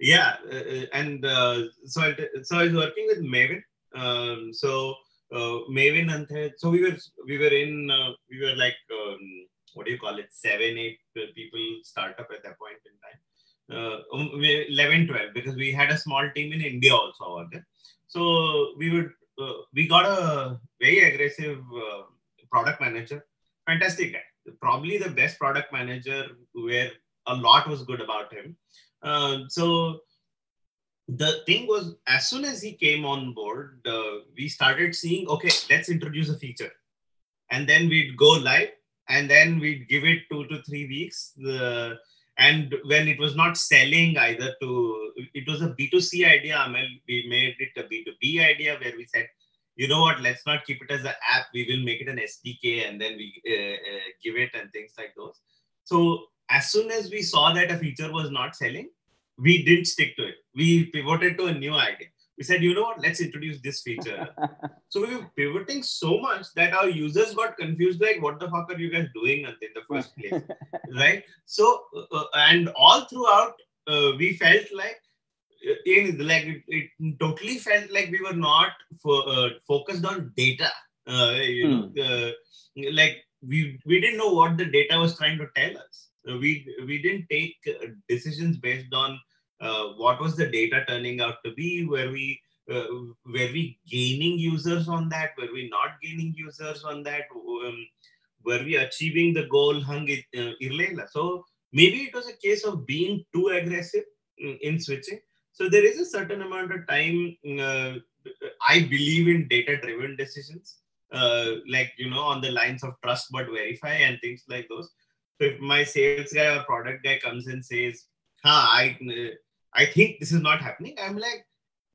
Yeah, uh, uh, and uh, so I so I was working with Maven. Um, so Maven and so we were we were in we were like um, what do you call it? Seven eight people startup at that point in time. Uh, um, 11 12 because we had a small team in India also over there. So we would uh, we got a very aggressive uh, product manager. Fantastic guy. Probably the best product manager where a lot was good about him uh, so the thing was, as soon as he came on board, uh, we started seeing, okay, let's introduce a feature. And then we'd go live and then we'd give it two to three weeks. And when it was not selling either to, it was a B2C idea, Amel, we made it a B2B idea where we said, you know what, let's not keep it as an app. We will make it an SDK and then we uh, uh, give it and things like those. So as soon as we saw that a feature was not selling, we didn't stick to it. We pivoted to a new idea. We said, you know what, let's introduce this feature. so we were pivoting so much that our users got confused, like, what the fuck are you guys doing in the first place? right? So, uh, and all throughout, uh, we felt like, in, like it, it, totally felt like we were not uh, focused on data. Uh, you hmm. know, uh, like we we didn't know what the data was trying to tell us. We we didn't take decisions based on uh, what was the data turning out to be. Were we uh, were we gaining users on that? Were we not gaining users on that? Um, were we achieving the goal hung uh, so maybe it was a case of being too aggressive in, in switching. So there is a certain amount of time uh, i believe in data driven decisions uh, like you know on the lines of trust but verify and things like those so if my sales guy or product guy comes and says huh i I think this is not happening. I'm like,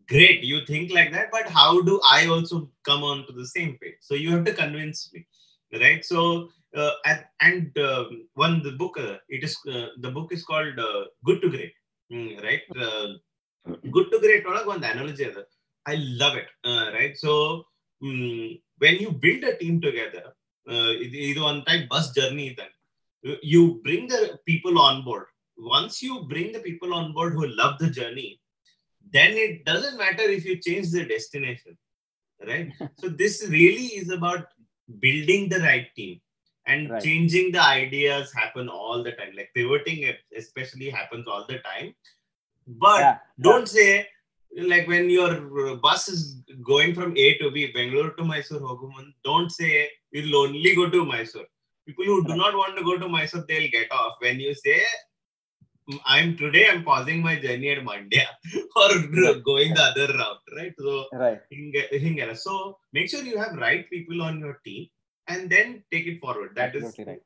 great, you think like that, but how do I also come on to the same page? So you have to convince me, right? So uh, and, and um, one the book uh, it is uh, the book is called uh, Good to Great, mm, right? Uh, good to Great one analogy I love it, uh, right? So um, when you build a team together, ಇದು one type bus journey then you bring the people on board once you bring the people on board who love the journey, then it doesn't matter if you change the destination, right? so this really is about building the right team and right. changing the ideas happen all the time. Like pivoting especially happens all the time. But yeah. don't say like when your bus is going from A to B, Bangalore to Mysore, Hoguman, don't say you'll only go to Mysore. People who do not want to go to Mysore, they'll get off. When you say I'm today I'm pausing my journey at Mandya or going the other route, right? So right. So make sure you have right people on your team and then take it forward. That Absolutely is right.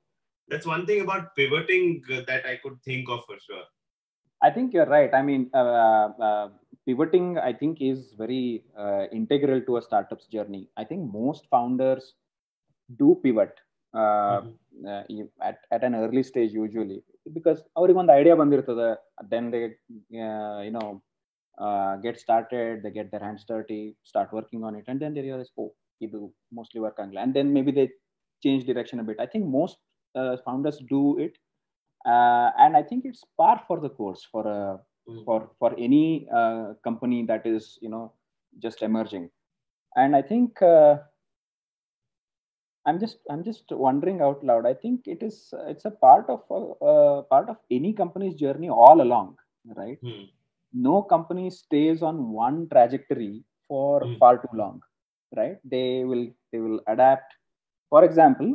That's one thing about pivoting that I could think of for sure. I think you're right. I mean, uh, uh, pivoting, I think, is very uh, integral to a startup's journey. I think most founders do pivot uh, mm-hmm. Uh, at, at an early stage usually because ಅವ್ರಿಗೆ ಒಂದು idea ಬಂದಿರ್ತದೆ then they you know get started they get their hands dirty start working on it and then they realise oh ಇದು mostly work ಆಗಲ್ಲ and then may be they change direction a bit. I think most uh, founders do it, uh, and I think it's par for the course for a mm. for for any uh, company that is you know just emerging. And I think i'm just i'm just wondering out loud i think it is it's a part of a, uh, part of any company's journey all along right hmm. no company stays on one trajectory for hmm. far too long right they will they will adapt for example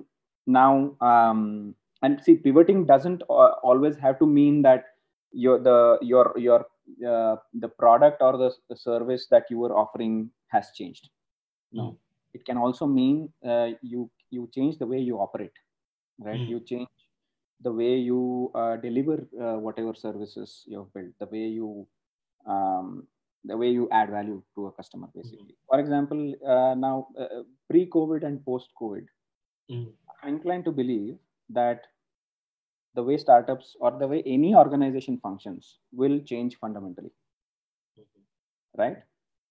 now um, and see pivoting doesn't uh, always have to mean that your the your your uh, the product or the, the service that you were offering has changed no hmm. it can also mean uh, you you change the way you operate right mm. you change the way you uh, deliver uh, whatever services you've built the way you um, the way you add value to a customer basically mm. for example uh, now uh, pre covid and post covid mm. i'm inclined to believe that the way startups or the way any organization functions will change fundamentally mm-hmm. right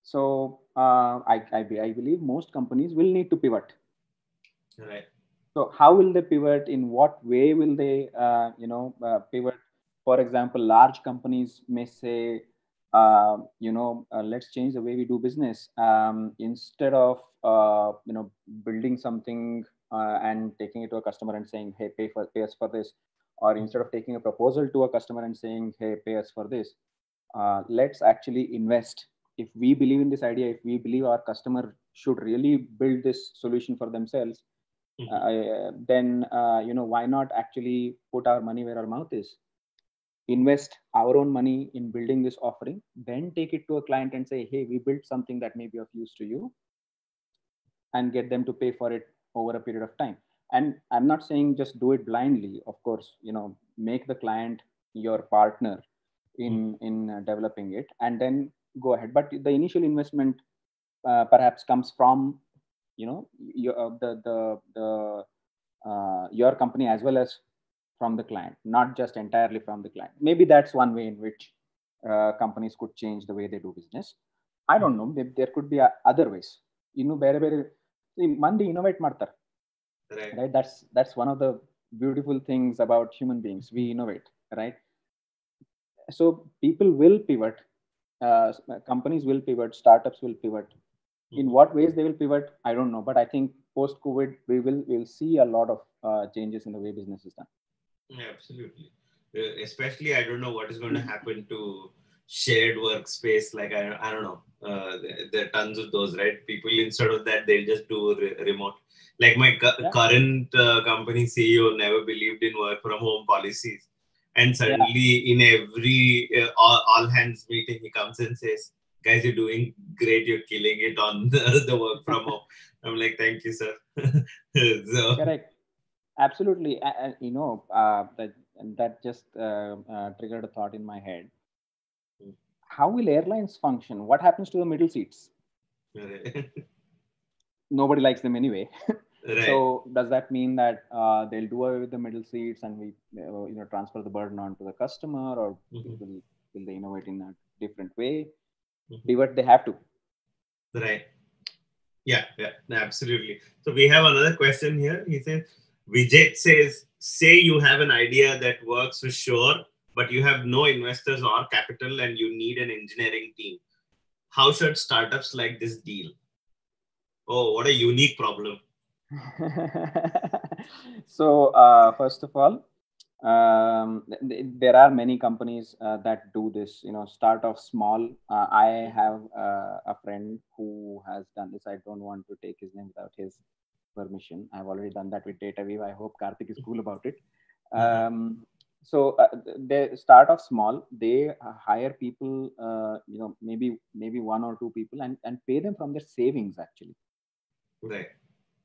so uh, I, I, I believe most companies will need to pivot Right. So how will they pivot? In what way will they, uh, you know, uh, pivot? For example, large companies may say, uh, you know, uh, let's change the way we do business. Um, instead of, uh, you know, building something uh, and taking it to a customer and saying, hey, pay for pay us for this, or instead of taking a proposal to a customer and saying, hey, pay us for this, let's actually invest. If we believe in this idea, if we believe our customer should really build this solution for themselves, mm-hmm. uh, then uh, you know why not actually put our money where our mouth is invest our own money in building this offering, then take it to a client and say, hey, we built something that may be of use to you, and get them to pay for it over a period of time. And I'm not saying just do it blindly. Of course, you know, make the client your partner in in uh, developing it, and then go ahead. But the initial investment uh, perhaps comes from you know your uh, the the the uh, your company as well as from the client, not just entirely from the client. Maybe that's one way in which uh, companies could change the way they do business. I don't know. Maybe there could be uh, other ways. ಇನ್ನು ಬೇರೆ ಬೇರೆ ಮಂದಿ innovate ಮಾಡ್ತಾರೆ Right. right that's that's one of the beautiful things about human beings we innovate right so people will pivot uh, companies will pivot startups will pivot in what ways they will pivot i don't know but i think post covid we will we'll see a lot of uh, changes in the way business is done Yeah, absolutely. Uh, especially, I don't know what is going to happen to shared workspace. Like, I, I don't know. Uh, there, are tons of those, right? People, instead of that, they'll just do re- remote. Like, my cu- Yeah. current uh, company CEO never believed in work from home policies. And suddenly, in every uh, all, all hands meeting, he comes and says, Guys, you're doing great. You're killing it on the, the work from home. I'm like, Thank you, sir. so, correct absolutely and you know uh, that that just uh, uh, triggered a thought in my head Hmm. how will airlines function what happens to the middle seats nobody likes them anyway right. So does that mean that uh, they'll do away with the middle seats and we, uh, you know, transfer the burden onto the customer, or Mhm. will will they innovate in a different way? Mhm. what they have to. Right. Yeah, yeah, absolutely. So we have another question here. He says, Vijay says, say you have an idea that works for sure, but you have no investors or capital and you need an engineering team. How should startups like this deal? Oh, what a unique problem. so uh, first of all, um, th- th- there are many companies uh, that do this. You know, start off small. Uh, I have uh, a friend who has done this. I don't want to take his name without his permission. I've already done that with DataWeave. I hope Karthik is cool about it. Um, so uh, they start off small. They uh, hire people. Uh, you know, maybe maybe one or two people, and and pay them from their savings actually Right.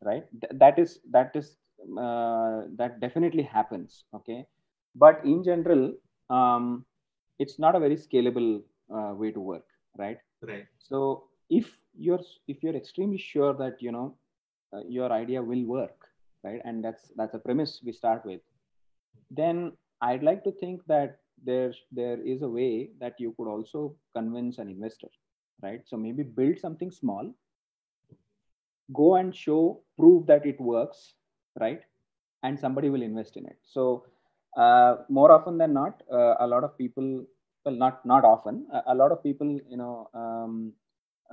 right Th- that is that is uh, that definitely happens okay? But in general um, it's not a very scalable uh, way to work right? Right. so if you're if you're extremely sure that you know uh, your idea will work right? And that's that's a premise we start with then i'd like to think that there there is a way that you could also convince an investor right? So maybe build something small go and show prove that it works right? And somebody will invest in it. So uh, more often than not uh, a lot of people well not not often a, a lot of people you know um,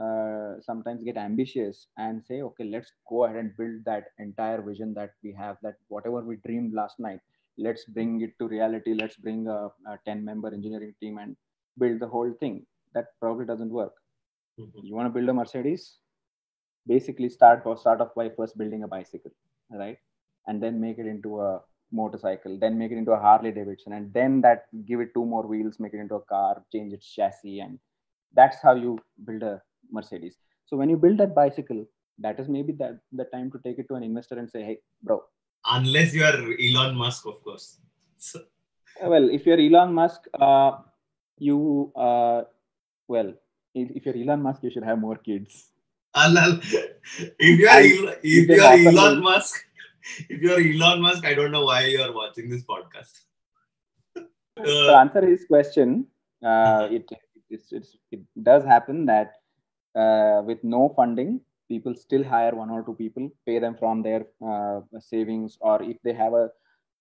uh, sometimes get ambitious and say okay let's go ahead and build that entire vision that we have that whatever we dreamed last night let's bring it to reality. Let's bring a, a 10 member engineering team and build the whole thing. That probably doesn't work. Mhm. you want to build a mercedes? Basically start or start off by first building a bicycle right and then make it into a motorcycle then make it into a harley davidson and then that give it two more wheels make it into a car change its chassis and that's how you build a mercedes. So when you build that bicycle that is maybe that the time to take it to an investor and say hey bro. Unless you are Elon Musk, of course. So, well if you're elon musk uh, you uh, well if, you're elon musk you should have more kids. Alal, if you are Elon, if if you are Elon Musk, if you are Elon Musk, I don't know why you are watching this podcast. to Uh, answer his question, uh, it, it's, it's, it does happen that uh, with no funding, people still hire one or two people, pay them from their uh, savings, or if they have a,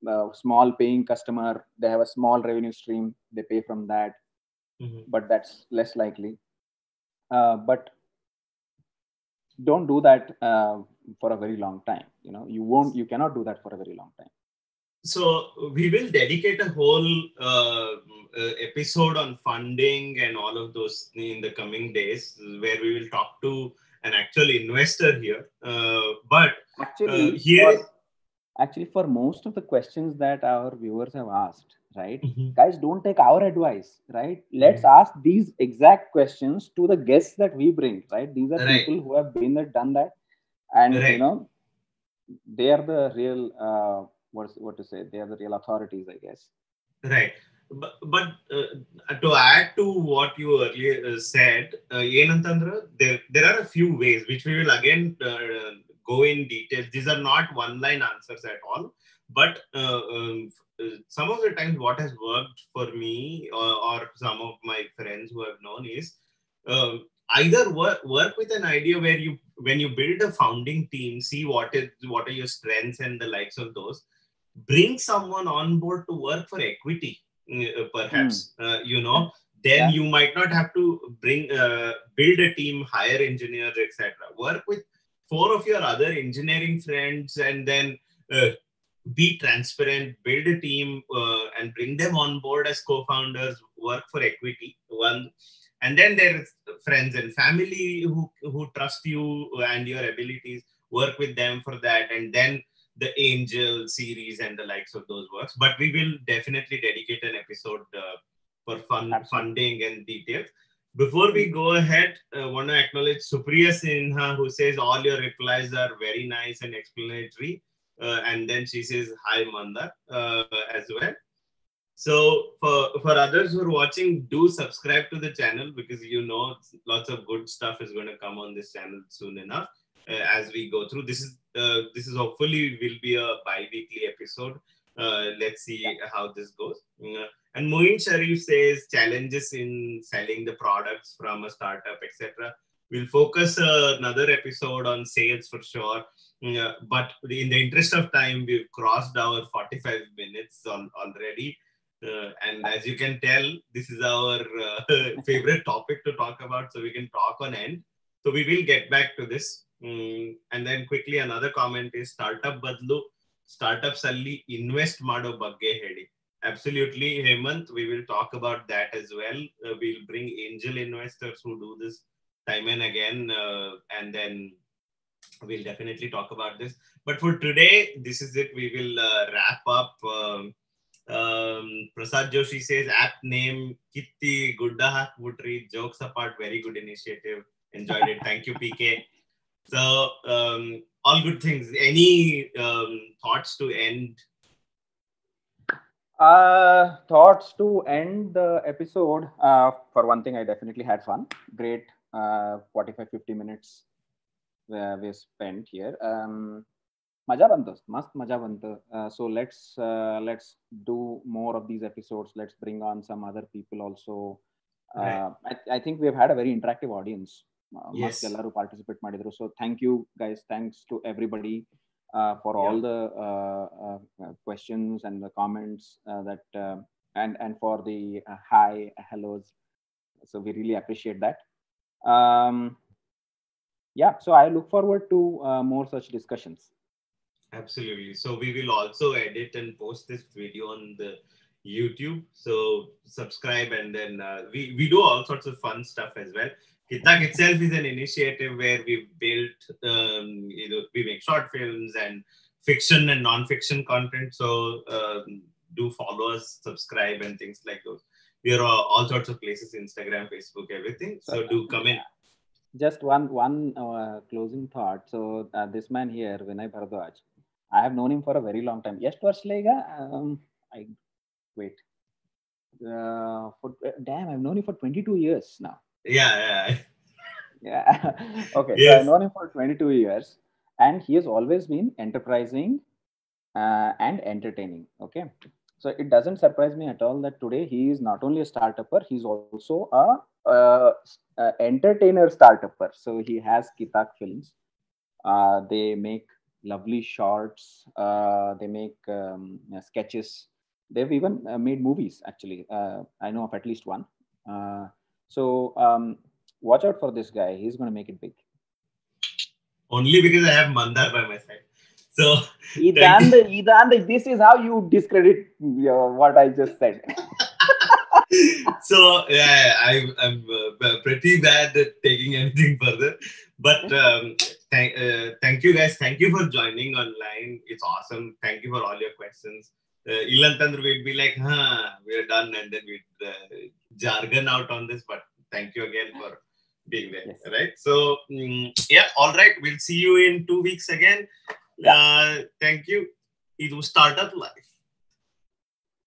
a small paying customer, they have a small revenue stream, they pay from that, mhm. but that's less likely. Uh, but don't do that uh, for a very long time. You know, you won't, you cannot do that for a very long time. So we will dedicate a whole uh, uh, episode on funding and all of those in the coming days, where we will talk to an actual investor here. Uh, but actually Uh, here- for, actually for most of the questions that our viewers have asked right mm-hmm. guys don't take our advice right let's mm-hmm. ask these exact questions to the guests that we bring right these are right. people who have been there done that and right. you know they are the real uh, what what to say they are the real authorities i guess. Right. But, but uh, to add to what you earlier uh, said uh, there there are a few ways which we will again uh, go in detail these are not one line answers at all. But uh, um, some of the times what has worked for me or, or some of my friends who have known is um, either work, work with an idea where you when you build a founding team see what is what are your strengths and the likes of those bring someone on board to work for equity uh, perhaps mm. uh, you know then yeah. you might not have to bring uh, build a team hire engineers etc work with four of your other engineering friends and then uh, be transparent build a team uh, and bring them on board as co-founders work for equity one and then there's friends and family who who trust you and your abilities work with them for that. And then the angel series and the likes of those works. But we will definitely dedicate an episode uh, for fun Absolutely. funding and details. Before we go ahead i uh, want to acknowledge supriya sinha who says all your replies are very nice and explanatory. Uh, and then she says hi manda uh, as well so for for others who are watching do subscribe to the channel because you know lots of good stuff is going to come on this channel soon enough uh, as we go through this is uh, this is hopefully will be a bi-weekly episode uh, let's see how this goes uh, and Moin Sharif says challenges in selling the products from a startup, etc. We'll focus uh, another episode on sales for sure. Uh, but in the interest of time, we've crossed our 45 minutes on, already. Uh, and as you can tell, this is our uh, favorite topic to talk about, so we can talk on end. So we will get back to this. Mm, and then quickly another comment is startup badlu, startups ali invest mado bagge hedi. Absolutely, Hemant, we will talk about that as well. Uh, we'll bring angel investors who do this time and again, uh, and then we'll definitely talk about this. But for today, this is it. We will uh, wrap up. Um, um, Prasad Joshi says app name Kitti Gudda Hakmutri. Jokes apart, very good initiative. Enjoyed it. Thank you, PK. So um, all good things. Any um, thoughts to end uh, thoughts to end the episode. Uh, for one thing, I definitely had fun. Great uh, 45 50 minutes uh, we spent here. Um, maja banta, mast maja banta. Uh, so let's uh, let's do more of these episodes. Let's bring on some other people also. Uh, right. I, I think we have had a very interactive audience. Uh, yes. ಎಲ್ಲರೂ participate ಮಾಡಿದ್ರು so thank you guys thanks to everybody uh, for yeah. all the uh, uh, questions and the comments that and and for the hi hellos. So we really appreciate that. Um, yeah, so I look Absolutely. So we will also edit and post this video on the YouTube. So subscribe and then uh, we, we do all sorts of fun stuff as well. Kitak itself is an initiative where we've built, um, you know, we make short films and fiction and non-fiction content. So um, do follow us, subscribe, and things like those. We are all, all sorts of places: Instagram, Facebook, everything. So do come in. Just one one uh, closing thought. So uh, this man here, Vinay Bharadwaj, I have known him for a very long time. Yes, ವರ್ಷಲೇಗ um, I wait. Uh, for, damn, I've known him for 22 years now. Yeah, yeah. yeah. okay. Yes. So I've known him for 22 years, and he has always been enterprising uh, and entertaining. Okay. So it doesn't surprise me at all that today he is not only a startupper, he's also a, a, a entertainer startupper. So he has Kitak Films. Uh, they make lovely shorts. Uh, they make um, sketches. They've even uh, made movies. Actually, uh, I know of at least one. Uh, so um, watch out for this guy. He's going to make it big. Only because I have Mandar by my side. So Idanda, Idanda, this is how you discredit what I just said. so yeah, I, I'm uh, pretty bad at taking anything further. But um, thank, uh, thank you guys. Thank you for joining online. It's awesome. Thank you for all your questions. uh, we'd be like huh we're done and then we'd uh, jargon out on this but thank you again for being there Yes. right so mm, yeah all right we'll see you in two weeks again Yeah. uh, thank you ಇದು startup life